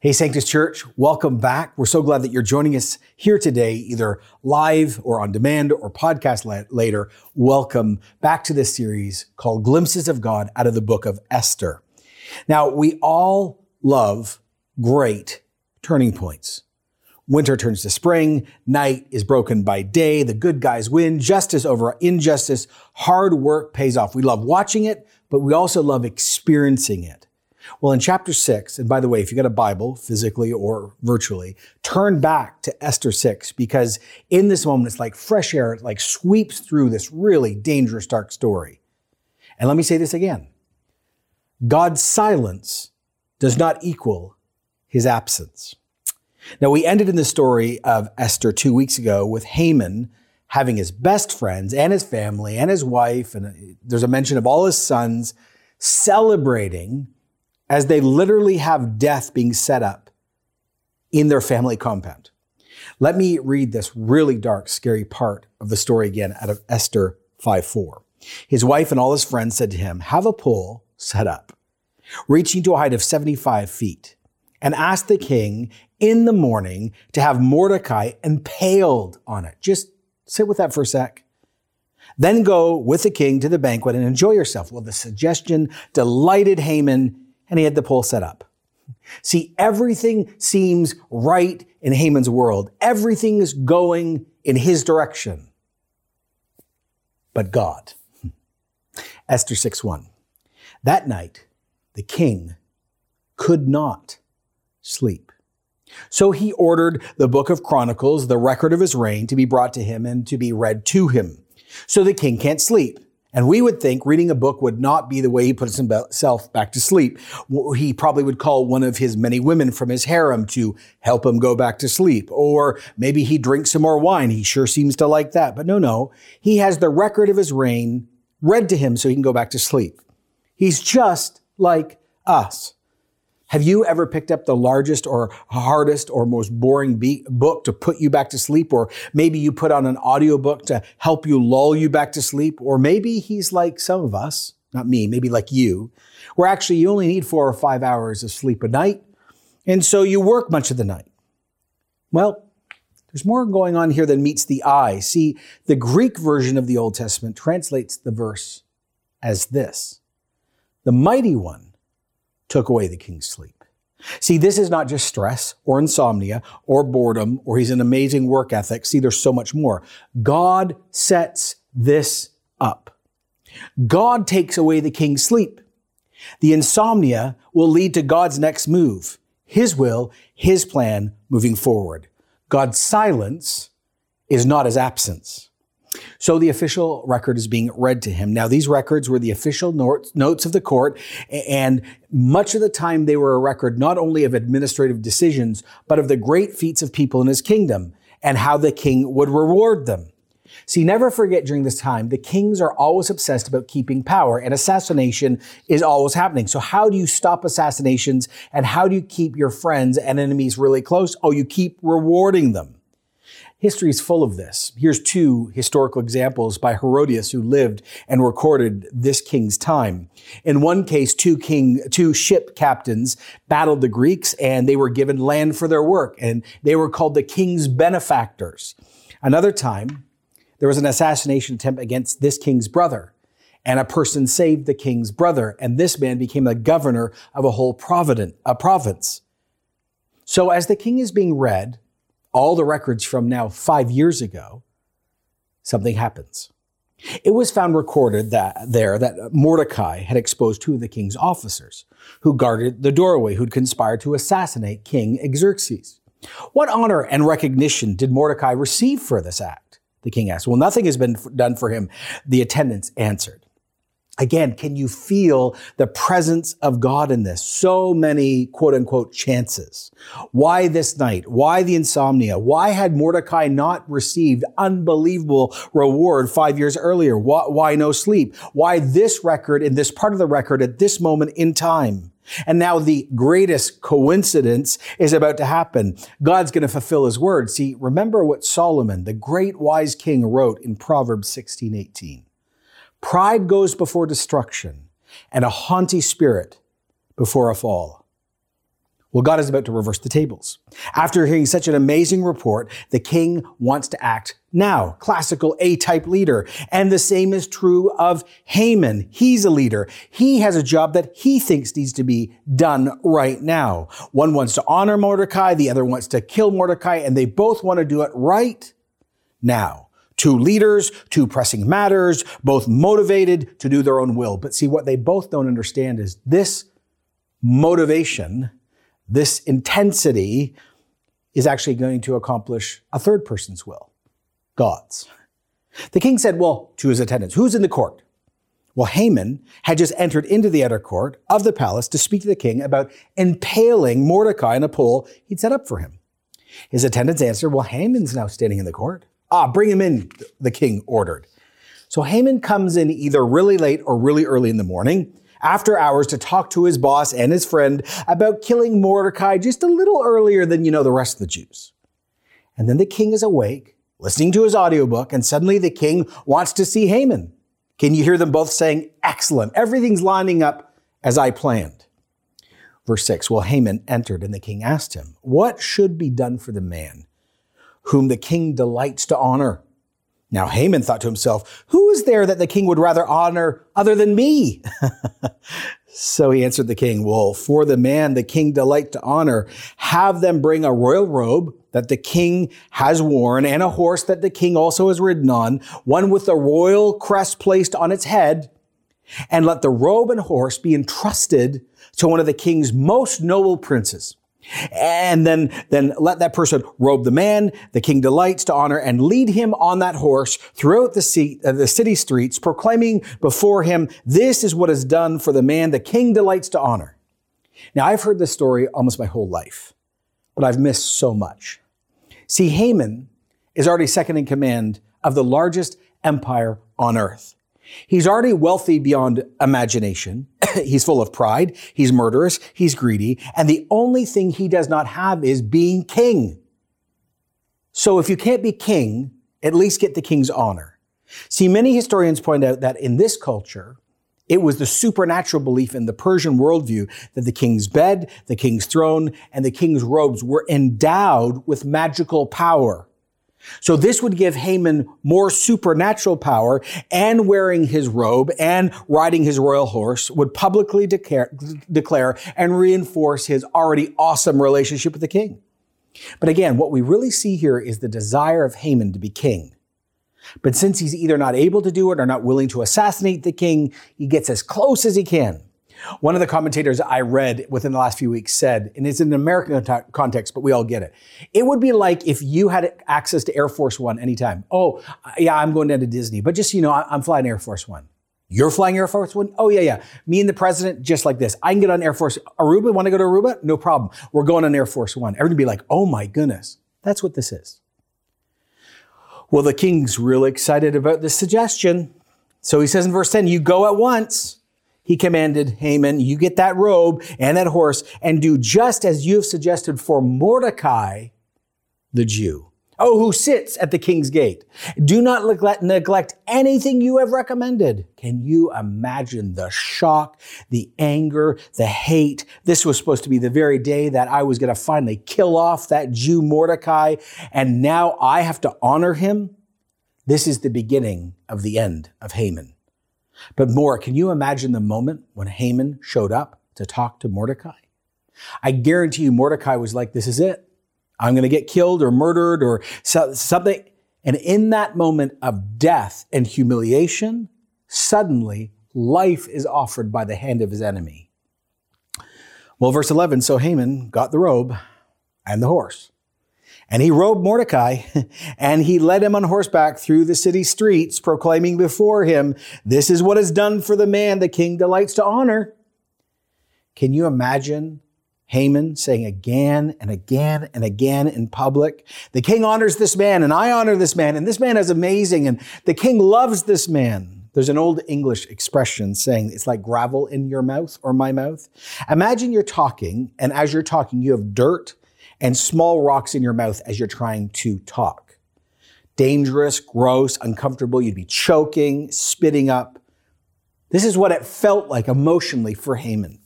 Hey, Sanctus Church, welcome back. We're so glad that you're joining us here today, either live or on demand or podcast la- later. Welcome back to this series called Glimpses of God out of the book of Esther. Now, we all love great turning points. Winter turns to spring, night is broken by day, the good guys win, justice over injustice, hard work pays off. We love watching it, but we also love experiencing it. Well, in chapter six, and by the way, if you got a Bible, physically or virtually, turn back to Esther six, because in this moment, it's like fresh air, it like sweeps through this really dangerous, dark story. And let me say this again. God's silence does not equal his absence. Now, we ended in the story of Esther two weeks ago with Haman having his best friends and his family and his wife, and there's a mention of all his sons celebrating as they literally have death being set up in their family compound. Let me read this really dark, scary part of the story again out of Esther 5 4. His wife and all his friends said to him, Have a pole set up, reaching to a height of 75 feet, and ask the king in the morning to have Mordecai impaled on it. Just sit with that for a sec. Then go with the king to the banquet and enjoy yourself. Well, the suggestion delighted Haman and he had the pole set up. See, everything seems right in Haman's world. Everything is going in his direction. But God. Esther 6 1. That night, the king could not sleep. So he ordered the book of Chronicles, the record of his reign, to be brought to him and to be read to him. So the king can't sleep. And we would think reading a book would not be the way he puts himself back to sleep. He probably would call one of his many women from his harem to help him go back to sleep. Or maybe he drinks some more wine. He sure seems to like that. But no, no. He has the record of his reign read to him so he can go back to sleep. He's just like us. Have you ever picked up the largest or hardest or most boring be- book to put you back to sleep? Or maybe you put on an audiobook to help you lull you back to sleep? Or maybe he's like some of us, not me, maybe like you, where actually you only need four or five hours of sleep a night. And so you work much of the night. Well, there's more going on here than meets the eye. See, the Greek version of the Old Testament translates the verse as this The mighty one took away the king's sleep. See, this is not just stress or insomnia or boredom or he's an amazing work ethic. See, there's so much more. God sets this up. God takes away the king's sleep. The insomnia will lead to God's next move, his will, his plan moving forward. God's silence is not his absence. So the official record is being read to him. Now, these records were the official notes of the court, and much of the time they were a record not only of administrative decisions, but of the great feats of people in his kingdom and how the king would reward them. See, never forget during this time, the kings are always obsessed about keeping power and assassination is always happening. So how do you stop assassinations and how do you keep your friends and enemies really close? Oh, you keep rewarding them. History is full of this. Here's two historical examples by Herodotus who lived and recorded this king's time. In one case, two king, two ship captains battled the Greeks and they were given land for their work and they were called the king's benefactors. Another time, there was an assassination attempt against this king's brother and a person saved the king's brother and this man became the governor of a whole provident, a province. So as the king is being read, all the records from now five years ago, something happens. It was found recorded that there that Mordecai had exposed two of the king's officers who guarded the doorway who'd conspired to assassinate King Xerxes. What honor and recognition did Mordecai receive for this act? The king asked. Well, nothing has been done for him. The attendants answered. Again, can you feel the presence of God in this? So many quote unquote chances. Why this night? Why the insomnia? Why had Mordecai not received unbelievable reward five years earlier? Why, why, no sleep? Why this record in this part of the record at this moment in time? And now the greatest coincidence is about to happen. God's going to fulfill his word. See, remember what Solomon, the great wise king, wrote in Proverbs 16, 18. Pride goes before destruction, and a haughty spirit before a fall. Well, God is about to reverse the tables. After hearing such an amazing report, the king wants to act now. Classical A-type leader. And the same is true of Haman. He's a leader. He has a job that he thinks needs to be done right now. One wants to honor Mordecai. The other wants to kill Mordecai. And they both want to do it right now. Two leaders, two pressing matters, both motivated to do their own will. But see, what they both don't understand is this motivation this intensity is actually going to accomplish a third person's will, God's. The king said, well, to his attendants, who's in the court? Well, Haman had just entered into the outer court of the palace to speak to the king about impaling Mordecai in a pole he'd set up for him. His attendants answered, well, Haman's now standing in the court. Ah, bring him in, the king ordered. So Haman comes in either really late or really early in the morning after hours to talk to his boss and his friend about killing Mordecai just a little earlier than, you know, the rest of the Jews. And then the king is awake, listening to his audiobook, and suddenly the king wants to see Haman. Can you hear them both saying, excellent, everything's lining up as I planned? Verse 6 Well, Haman entered, and the king asked him, What should be done for the man whom the king delights to honor? Now Haman thought to himself, who is there that the king would rather honor other than me? so he answered the king, well, for the man the king delight to honor, have them bring a royal robe that the king has worn and a horse that the king also has ridden on, one with the royal crest placed on its head, and let the robe and horse be entrusted to one of the king's most noble princes. And then, then let that person robe the man the king delights to honor and lead him on that horse throughout the, seat, uh, the city streets, proclaiming before him, this is what is done for the man the king delights to honor. Now, I've heard this story almost my whole life, but I've missed so much. See, Haman is already second in command of the largest empire on earth. He's already wealthy beyond imagination. he's full of pride. He's murderous. He's greedy. And the only thing he does not have is being king. So if you can't be king, at least get the king's honor. See, many historians point out that in this culture, it was the supernatural belief in the Persian worldview that the king's bed, the king's throne, and the king's robes were endowed with magical power. So this would give Haman more supernatural power and wearing his robe and riding his royal horse would publicly declare, declare and reinforce his already awesome relationship with the king. But again, what we really see here is the desire of Haman to be king. But since he's either not able to do it or not willing to assassinate the king, he gets as close as he can. One of the commentators I read within the last few weeks said, and it's in an American context, but we all get it. It would be like if you had access to Air Force One anytime. Oh, yeah, I'm going down to Disney, but just, you know, I'm flying Air Force One. You're flying Air Force One? Oh, yeah, yeah. Me and the president, just like this. I can get on Air Force Aruba. Want to go to Aruba? No problem. We're going on Air Force One. Everybody be like, oh my goodness. That's what this is. Well, the king's really excited about this suggestion. So he says in verse 10, you go at once he commanded Haman, you get that robe and that horse and do just as you have suggested for Mordecai, the Jew. Oh, who sits at the king's gate. Do not neglect, anything you have recommended. Can you imagine the shock, the anger, the hate? This was supposed to be the very day that I was going to finally kill off that Jew Mordecai, and now I have to honor him. This is the beginning of the end of Haman. But more, can you imagine the moment when Haman showed up to talk to Mordecai? I guarantee you Mordecai was like, this is it. I'm going to get killed or murdered or something. And in that moment of death and humiliation, suddenly life is offered by the hand of his enemy. Well, verse 11, so Haman got the robe and the horse. And he robed Mordecai, and he led him on horseback through the city streets, proclaiming before him, This is what is done for the man the king delights to honor. Can you imagine Haman saying again and again and again in public, The king honors this man, and I honor this man, and this man is amazing, and the king loves this man. There's an old English expression saying it's like gravel in your mouth or my mouth. Imagine you're talking, and as you're talking, you have dirt and small rocks in your mouth as you're trying to talk. Dangerous, gross, uncomfortable. You'd be choking, spitting up. This is what it felt like emotionally for Haman.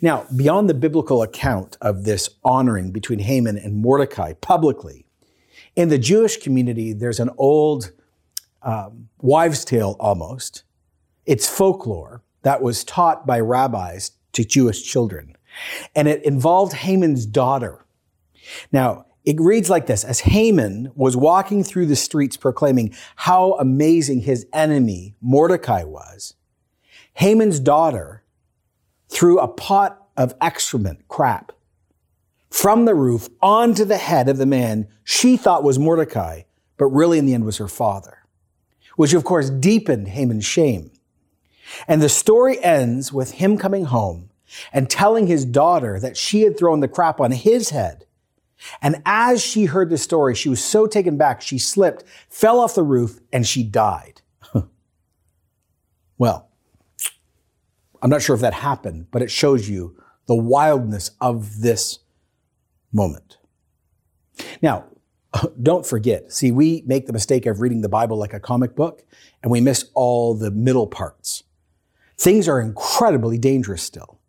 Now, beyond the biblical account of this honoring between Haman and Mordecai publicly, in the Jewish community, there's an old um, wives' tale almost. It's folklore that was taught by rabbis to Jewish children. And it involved Haman's daughter. Now, it reads like this As Haman was walking through the streets proclaiming how amazing his enemy Mordecai was, Haman's daughter threw a pot of excrement, crap, from the roof onto the head of the man she thought was Mordecai, but really in the end was her father, which of course deepened Haman's shame. And the story ends with him coming home and telling his daughter that she had thrown the crap on his head. And as she heard the story, she was so taken back, she slipped, fell off the roof, and she died. well, I'm not sure if that happened, but it shows you the wildness of this moment. Now, don't forget, see, we make the mistake of reading the Bible like a comic book, and we miss all the middle parts. Things are incredibly dangerous still.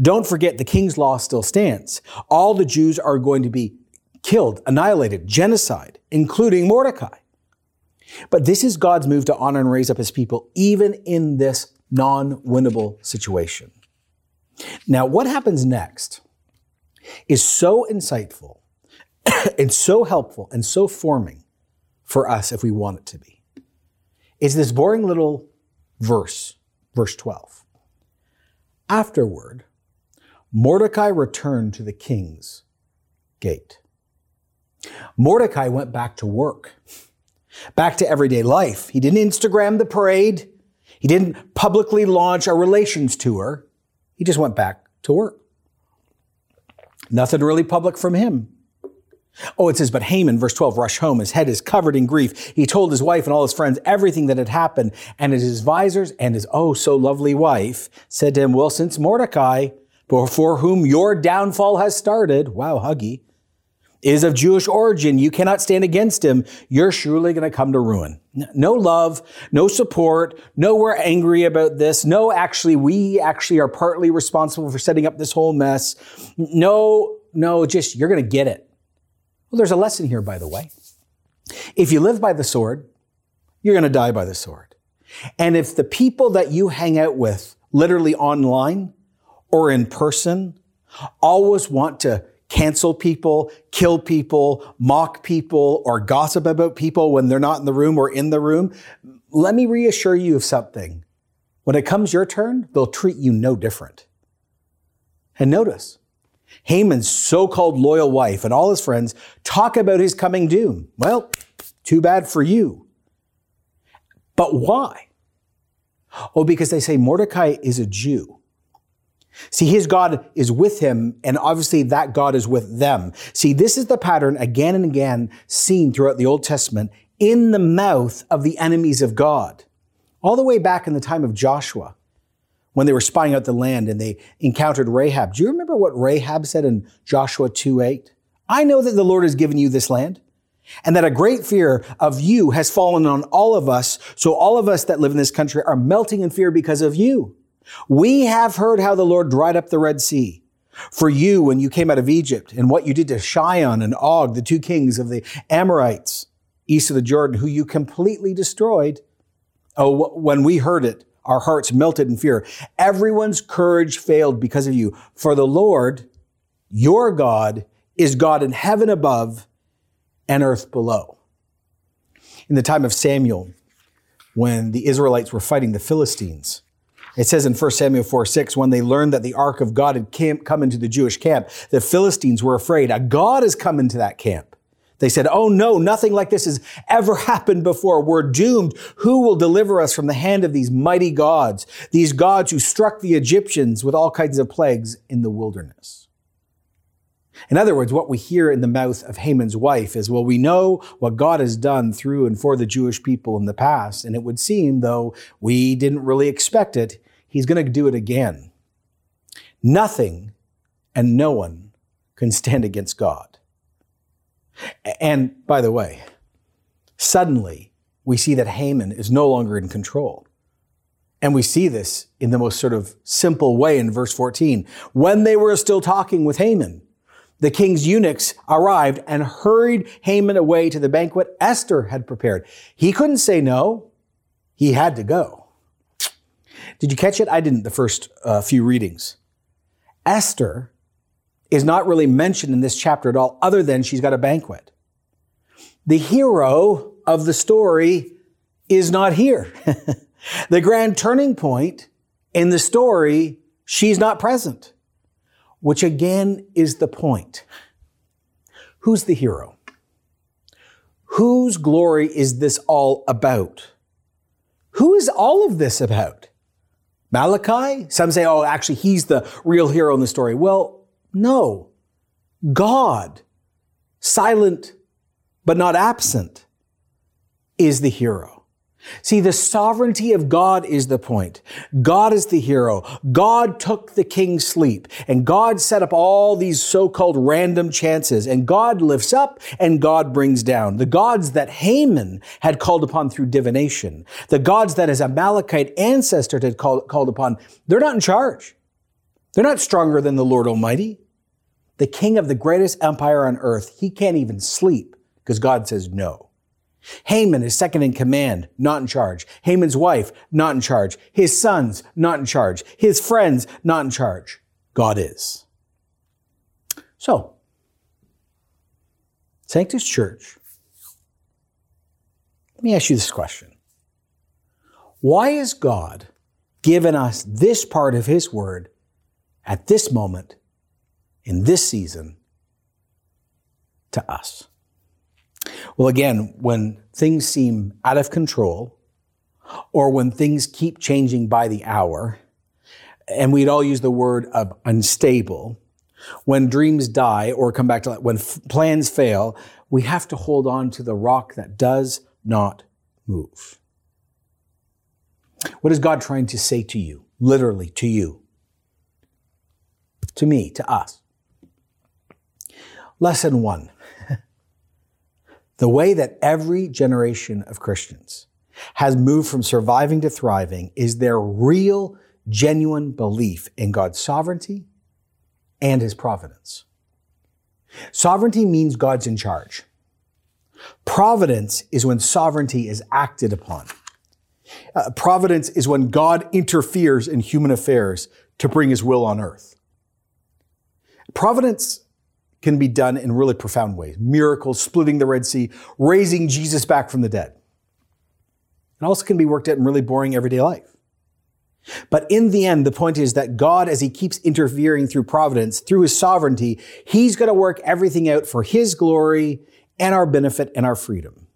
Don't forget the king's law still stands. All the Jews are going to be killed, annihilated, genocide, including Mordecai. But this is God's move to honor and raise up his people, even in this non winnable situation. Now, what happens next is so insightful and so helpful and so forming for us if we want it to be. Is this boring little verse, verse 12. Afterward, Mordecai returned to the king's gate. Mordecai went back to work, back to everyday life. He didn't Instagram the parade. He didn't publicly launch a relations tour. He just went back to work. Nothing really public from him. Oh, it says, but Haman, verse 12, rushed home. His head is covered in grief. He told his wife and all his friends everything that had happened. And his advisors and his oh so lovely wife said to him, well, since Mordecai, before whom your downfall has started, wow, huggy, is of Jewish origin. You cannot stand against him. You're surely going to come to ruin. No love, no support, no we're angry about this. No, actually, we actually are partly responsible for setting up this whole mess. No, no, just you're going to get it. Well, there's a lesson here, by the way. If you live by the sword, you're going to die by the sword. And if the people that you hang out with, literally online or in person, always want to cancel people, kill people, mock people, or gossip about people when they're not in the room or in the room, let me reassure you of something. When it comes your turn, they'll treat you no different. And notice, Haman's so-called loyal wife and all his friends talk about his coming doom. Well, too bad for you. But why? Oh, because they say Mordecai is a Jew. See, his God is with him, and obviously that God is with them. See, this is the pattern again and again seen throughout the Old Testament in the mouth of the enemies of God. All the way back in the time of Joshua, when they were spying out the land and they encountered Rahab. Do you remember what Rahab said in Joshua 2 8? I know that the Lord has given you this land and that a great fear of you has fallen on all of us. So all of us that live in this country are melting in fear because of you. We have heard how the Lord dried up the Red Sea for you when you came out of Egypt and what you did to Sihon and Og, the two kings of the Amorites east of the Jordan, who you completely destroyed. Oh, when we heard it, our hearts melted in fear. Everyone's courage failed because of you. For the Lord, your God, is God in heaven above and earth below. In the time of Samuel, when the Israelites were fighting the Philistines, it says in 1 Samuel 4 6, when they learned that the ark of God had come into the Jewish camp, the Philistines were afraid. A God has come into that camp. They said, Oh no, nothing like this has ever happened before. We're doomed. Who will deliver us from the hand of these mighty gods? These gods who struck the Egyptians with all kinds of plagues in the wilderness. In other words, what we hear in the mouth of Haman's wife is, well, we know what God has done through and for the Jewish people in the past. And it would seem, though we didn't really expect it, he's going to do it again. Nothing and no one can stand against God. And by the way, suddenly we see that Haman is no longer in control. And we see this in the most sort of simple way in verse 14. When they were still talking with Haman, the king's eunuchs arrived and hurried Haman away to the banquet Esther had prepared. He couldn't say no. He had to go. Did you catch it? I didn't the first uh, few readings. Esther is not really mentioned in this chapter at all, other than she's got a banquet. The hero of the story is not here. the grand turning point in the story, she's not present, which again is the point. Who's the hero? Whose glory is this all about? Who is all of this about? Mordecai? Some say, oh, actually, he's the real hero in the story. Well, no. God, silent but not absent, is the hero. See, the sovereignty of God is the point. God is the hero. God took the king's sleep and God set up all these so-called random chances and God lifts up and God brings down. The gods that Haman had called upon through divination, the gods that his Amalekite ancestor had called, called upon, they're not in charge. They're not stronger than the Lord Almighty. The king of the greatest empire on earth, he can't even sleep because God says no. Haman is second in command, not in charge. Haman's wife, not in charge. His sons, not in charge. His friends, not in charge. God is. So, Sanctus Church, let me ask you this question. Why has God given us this part of His Word at this moment, in this season, to us? Well, again, when things seem out of control, or when things keep changing by the hour, and we'd all use the word of unstable, when dreams die or come back to life, when f- plans fail, we have to hold on to the rock that does not move. What is God trying to say to you? Literally, to you. To me, to us. Lesson one the way that every generation of Christians has moved from surviving to thriving is their real, genuine belief in God's sovereignty and his providence. Sovereignty means God's in charge. Providence is when sovereignty is acted upon. Uh, providence is when God interferes in human affairs to bring his will on earth. Providence can be done in really profound ways. Miracles, splitting the Red Sea, raising Jesus back from the dead. It also can be worked out in really boring everyday life. But in the end, the point is that God, as he keeps interfering through providence, through his sovereignty, he's going to work everything out for his glory and our benefit and our freedom.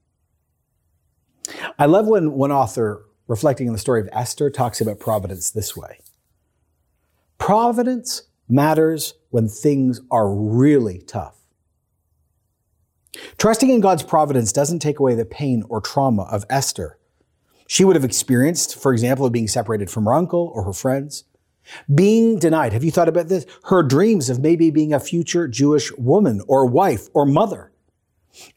I love when one author, reflecting on the story of Esther, talks about providence this way. Providence matters when things are really tough. Trusting in God's providence doesn't take away the pain or trauma of Esther. She would have experienced, for example, of being separated from her uncle or her friends, being denied. Have you thought about this? Her dreams of maybe being a future Jewish woman or wife or mother.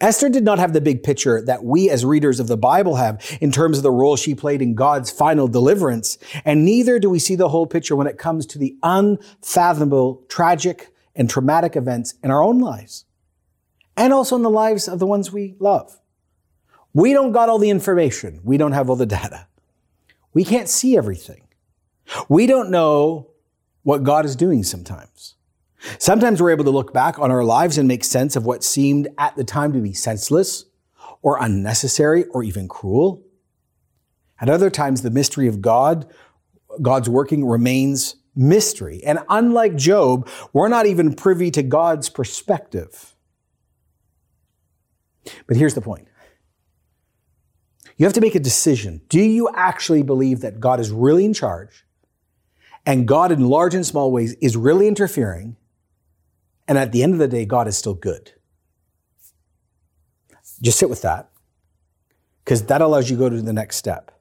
Esther did not have the big picture that we as readers of the Bible have in terms of the role she played in God's final deliverance, and neither do we see the whole picture when it comes to the unfathomable, tragic, and traumatic events in our own lives, and also in the lives of the ones we love. We don't got all the information. We don't have all the data. We can't see everything. We don't know what God is doing sometimes. Sometimes we're able to look back on our lives and make sense of what seemed at the time to be senseless or unnecessary or even cruel. At other times, the mystery of God, God's working remains mystery. And unlike Job, we're not even privy to God's perspective. But here's the point. You have to make a decision. Do you actually believe that God is really in charge and God in large and small ways is really interfering and at the end of the day, God is still good. Just sit with that because that allows you to go to the next step.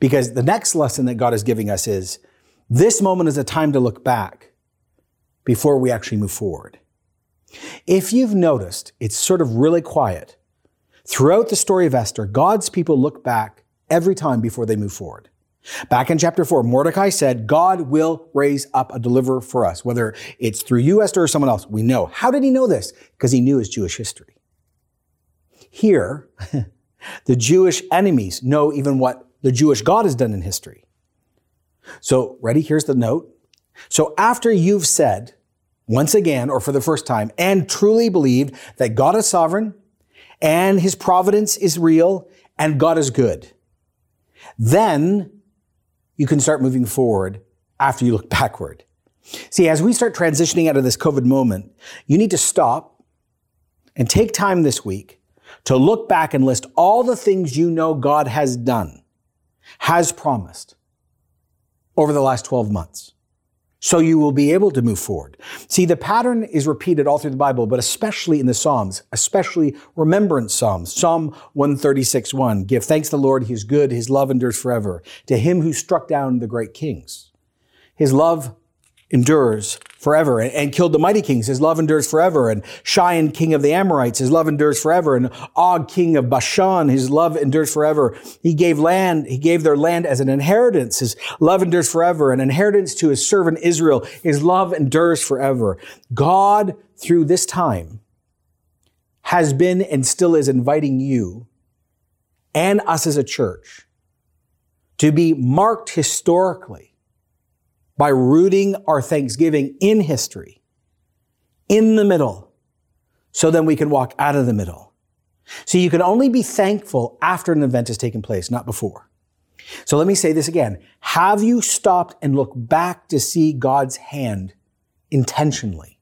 Because the next lesson that God is giving us is this moment is a time to look back before we actually move forward. If you've noticed, it's sort of really quiet. Throughout the story of Esther, God's people look back every time before they move forward. Back in chapter 4, Mordecai said, God will raise up a deliverer for us, whether it's through you, Esther, or someone else. We know. How did he know this? Because he knew his Jewish history. Here, the Jewish enemies know even what the Jewish God has done in history. So, ready? Here's the note. So, after you've said, once again, or for the first time, and truly believed that God is sovereign, and his providence is real, and God is good, then you can start moving forward after you look backward. See, as we start transitioning out of this COVID moment, you need to stop and take time this week to look back and list all the things you know God has done, has promised over the last 12 months. So you will be able to move forward. See, the pattern is repeated all through the Bible, but especially in the Psalms, especially remembrance Psalms. Psalm 136, 1. Give thanks to the Lord, He is good, His love endures forever. To Him who struck down the great kings. His love endures forever and, and, killed the mighty kings. His love endures forever. And Sihon, king of the Amorites, his love endures forever. And Og, king of Bashan, his love endures forever. He gave land, he gave their land as an inheritance. His love endures forever. An inheritance to his servant Israel. His love endures forever. God, through this time, has been and still is inviting you and us as a church to be marked historically by rooting our thanksgiving in history, in the middle, so then we can walk out of the middle. So you can only be thankful after an event has taken place, not before. So let me say this again. Have you stopped and looked back to see God's hand intentionally?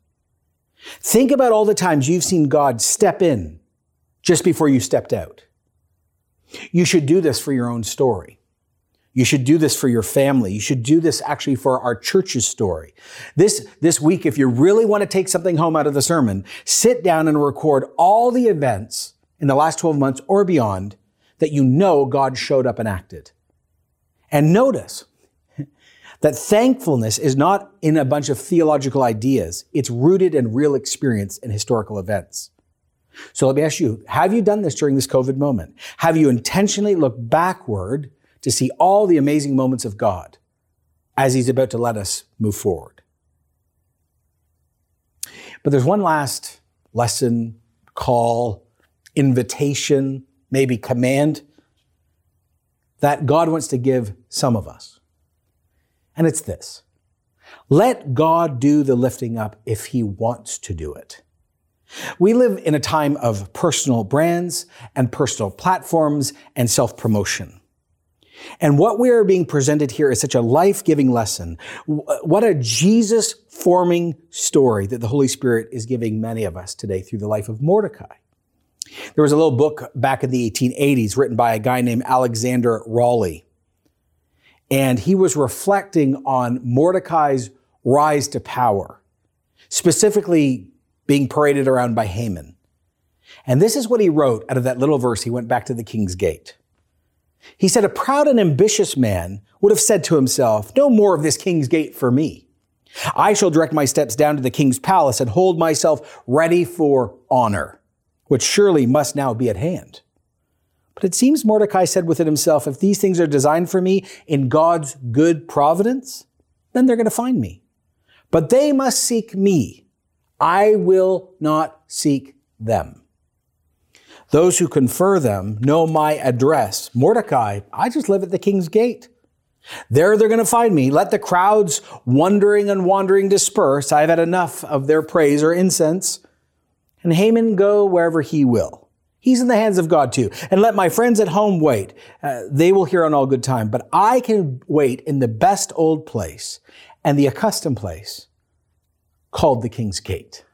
Think about all the times you've seen God step in just before you stepped out. You should do this for your own story. You should do this for your family. You should do this actually for our church's story. This, this week, if you really want to take something home out of the sermon, sit down and record all the events in the last 12 months or beyond that you know God showed up and acted. And notice that thankfulness is not in a bunch of theological ideas. It's rooted in real experience and historical events. So let me ask you, have you done this during this COVID moment? Have you intentionally looked backward to see all the amazing moments of God as He's about to let us move forward. But there's one last lesson, call, invitation, maybe command that God wants to give some of us. And it's this let God do the lifting up if He wants to do it. We live in a time of personal brands and personal platforms and self promotion. And what we are being presented here is such a life-giving lesson. Uh, what a Jesus-forming story that the Holy Spirit is giving many of us today through the life of Mordecai. There was a little book back in the 1880s written by a guy named Alexander Raleigh. And he was reflecting on Mordecai's rise to power, specifically being paraded around by Haman. And this is what he wrote out of that little verse. He went back to the king's gate. He said, A proud and ambitious man would have said to himself, No more of this king's gate for me. I shall direct my steps down to the king's palace and hold myself ready for honor, which surely must now be at hand. But it seems Mordecai said within himself, If these things are designed for me in God's good providence, then they're going to find me. But they must seek me. I will not seek them. Those who confer them know my address. Mordecai, I just live at the king's gate. There they're going to find me. Let the crowds wondering and wandering disperse. I've had enough of their praise or incense. And Haman go wherever he will. He's in the hands of God too. And let my friends at home wait. Uh, they will hear on all good time. But I can wait in the best old place and the accustomed place called the king's gate.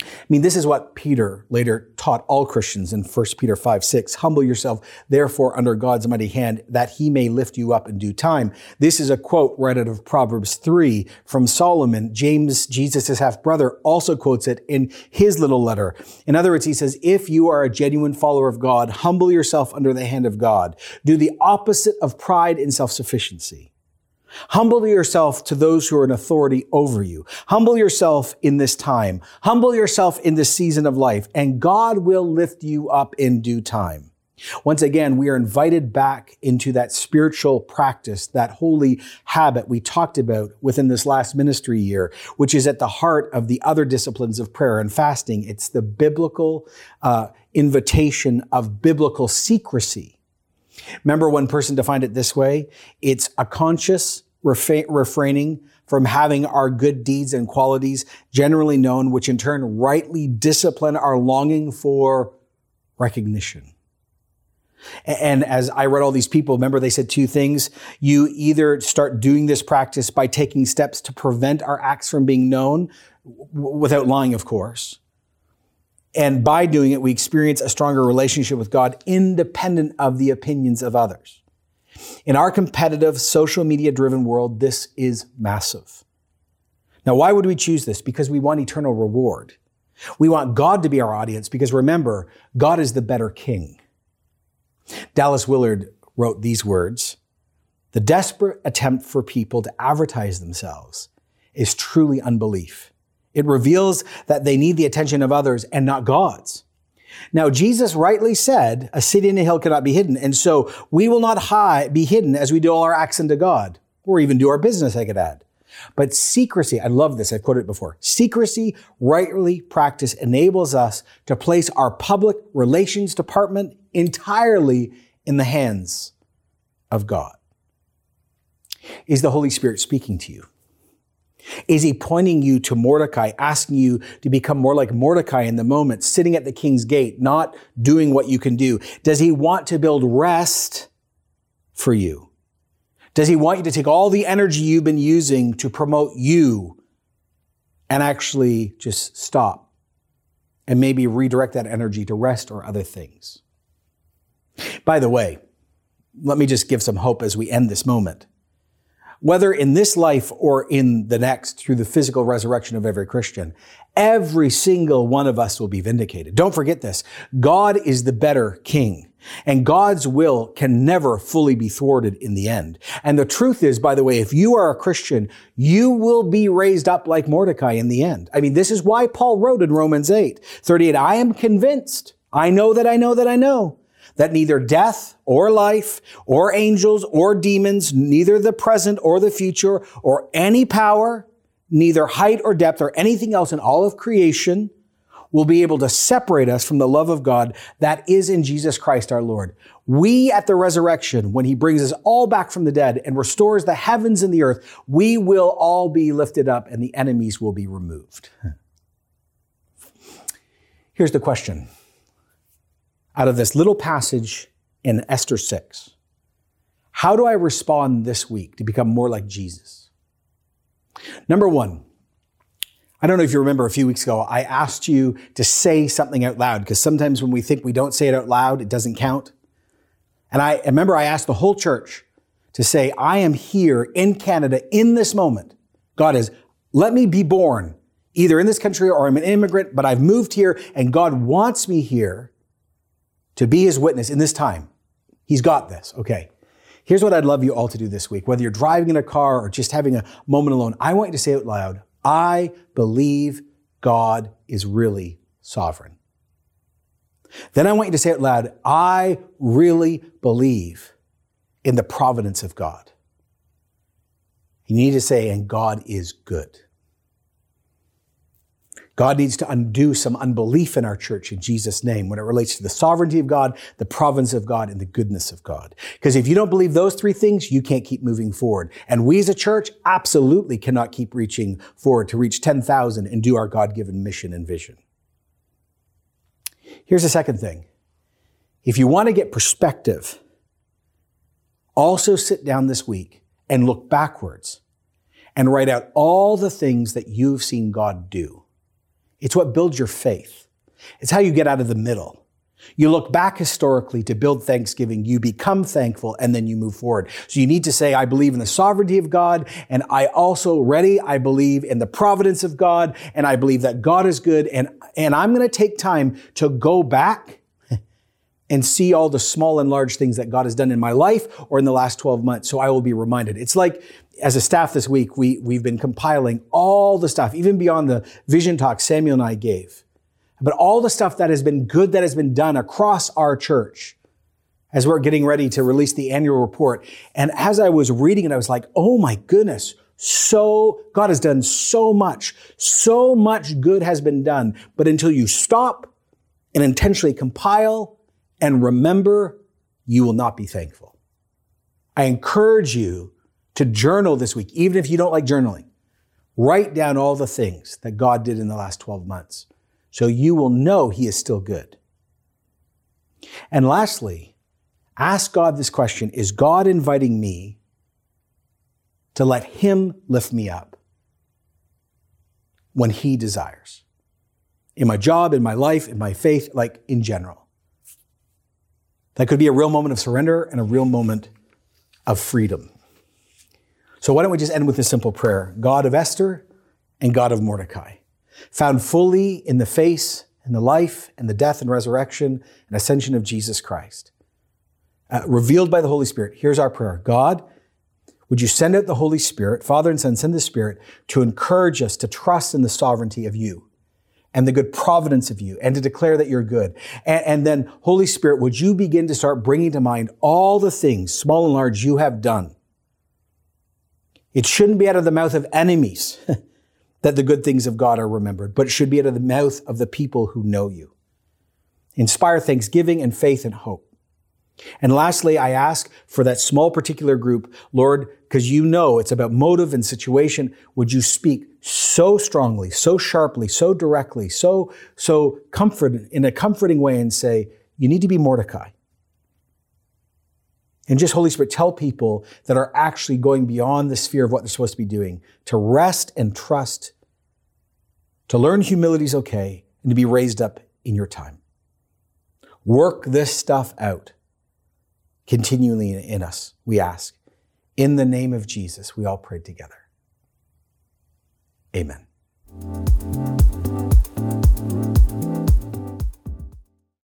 I mean, this is what Peter later taught all Christians in 1 Peter 5, 6. Humble yourself, therefore, under God's mighty hand, that he may lift you up in due time. This is a quote right out of Proverbs 3 from Solomon. James, Jesus' half brother, also quotes it in his little letter. In other words, he says, if you are a genuine follower of God, humble yourself under the hand of God. Do the opposite of pride and self-sufficiency. Humble yourself to those who are in authority over you. Humble yourself in this time. Humble yourself in this season of life, and God will lift you up in due time. Once again, we are invited back into that spiritual practice, that holy habit we talked about within this last ministry year, which is at the heart of the other disciplines of prayer and fasting. It's the biblical uh, invitation of biblical secrecy. Remember, one person defined it this way it's a conscious refraining from having our good deeds and qualities generally known, which in turn rightly discipline our longing for recognition. And as I read all these people, remember they said two things. You either start doing this practice by taking steps to prevent our acts from being known, without lying, of course. And by doing it, we experience a stronger relationship with God independent of the opinions of others. In our competitive, social media driven world, this is massive. Now, why would we choose this? Because we want eternal reward. We want God to be our audience because remember, God is the better king. Dallas Willard wrote these words The desperate attempt for people to advertise themselves is truly unbelief. It reveals that they need the attention of others and not God's. Now, Jesus rightly said, a city in a hill cannot be hidden. And so we will not hide, be hidden as we do all our acts unto God, or even do our business, I could add. But secrecy, I love this, I've quoted it before. Secrecy, rightly practiced, enables us to place our public relations department entirely in the hands of God. Is the Holy Spirit speaking to you? Is he pointing you to Mordecai, asking you to become more like Mordecai in the moment, sitting at the king's gate, not doing what you can do? Does he want to build rest for you? Does he want you to take all the energy you've been using to promote you and actually just stop and maybe redirect that energy to rest or other things? By the way, let me just give some hope as we end this moment. Whether in this life or in the next, through the physical resurrection of every Christian, every single one of us will be vindicated. Don't forget this. God is the better king. And God's will can never fully be thwarted in the end. And the truth is, by the way, if you are a Christian, you will be raised up like Mordecai in the end. I mean, this is why Paul wrote in Romans 8, 38, I am convinced. I know that I know that I know that neither death or life or angels or demons, neither the present or the future or any power, neither height or depth or anything else in all of creation will be able to separate us from the love of God that is in Jesus Christ our Lord. We at the resurrection, when he brings us all back from the dead and restores the heavens and the earth, we will all be lifted up and the enemies will be removed. Here's the question out of this little passage in Esther 6. How do I respond this week to become more like Jesus? Number one, I don't know if you remember a few weeks ago, I asked you to say something out loud because sometimes when we think we don't say it out loud, it doesn't count. And I remember I asked the whole church to say, I am here in Canada in this moment. God is, let me be born either in this country or I'm an immigrant, but I've moved here and God wants me here to be his witness in this time. He's got this. Okay. Here's what I'd love you all to do this week. Whether you're driving in a car or just having a moment alone, I want you to say out loud, I believe God is really sovereign. Then I want you to say out loud, I really believe in the providence of God. You need to say, and God is good. God needs to undo some unbelief in our church in Jesus' name when it relates to the sovereignty of God, the providence of God, and the goodness of God. Because if you don't believe those three things, you can't keep moving forward. And we as a church absolutely cannot keep reaching forward to reach 10,000 and do our God-given mission and vision. Here's the second thing. If you want to get perspective, also sit down this week and look backwards and write out all the things that you've seen God do. It's what builds your faith. It's how you get out of the middle. You look back historically to build thanksgiving. You become thankful and then you move forward. So you need to say, I believe in the sovereignty of God. And I also ready. I believe in the providence of God. And I believe that God is good. And, and I'm going to take time to go back and see all the small and large things that God has done in my life or in the last 12 months. So I will be reminded. It's like, as a staff this week, we, we've been compiling all the stuff, even beyond the vision talk Samuel and I gave, but all the stuff that has been good that has been done across our church as we're getting ready to release the annual report. And as I was reading it, I was like, oh my goodness, so God has done so much. So much good has been done. But until you stop and intentionally compile and remember, you will not be thankful. I encourage you to journal this week, even if you don't like journaling. Write down all the things that God did in the last 12 months so you will know He is still good. And lastly, ask God this question Is God inviting me to let Him lift me up when He desires? In my job, in my life, in my faith, like in general. That could be a real moment of surrender and a real moment of freedom. So why don't we just end with a simple prayer? God of Esther and God of Mordecai, found fully in the face and the life and the death and resurrection and ascension of Jesus Christ. Uh, revealed by the Holy Spirit. Here's our prayer. God, would you send out the Holy Spirit, Father and Son, send the Spirit to encourage us to trust in the sovereignty of you and the good providence of you and to declare that you're good. And, and, then, Holy Spirit, would you begin to start bringing to mind all the things, small and large, you have done it shouldn't be out of the mouth of enemies that the good things of God are remembered, but it should be out of the mouth of the people who know you. Inspire thanksgiving and faith and hope. And lastly, I ask for that small particular group, Lord, because you know it's about motive and situation. Would you speak so strongly, so sharply, so directly, so, so comfort in a comforting way and say, you need to be Mordecai. And just Holy Spirit, tell people that are actually going beyond the sphere of what they're supposed to be doing to rest and trust, to learn humility is okay, and to be raised up in your time. Work this stuff out continually in us, we ask. In the name of Jesus, we all pray together. Amen.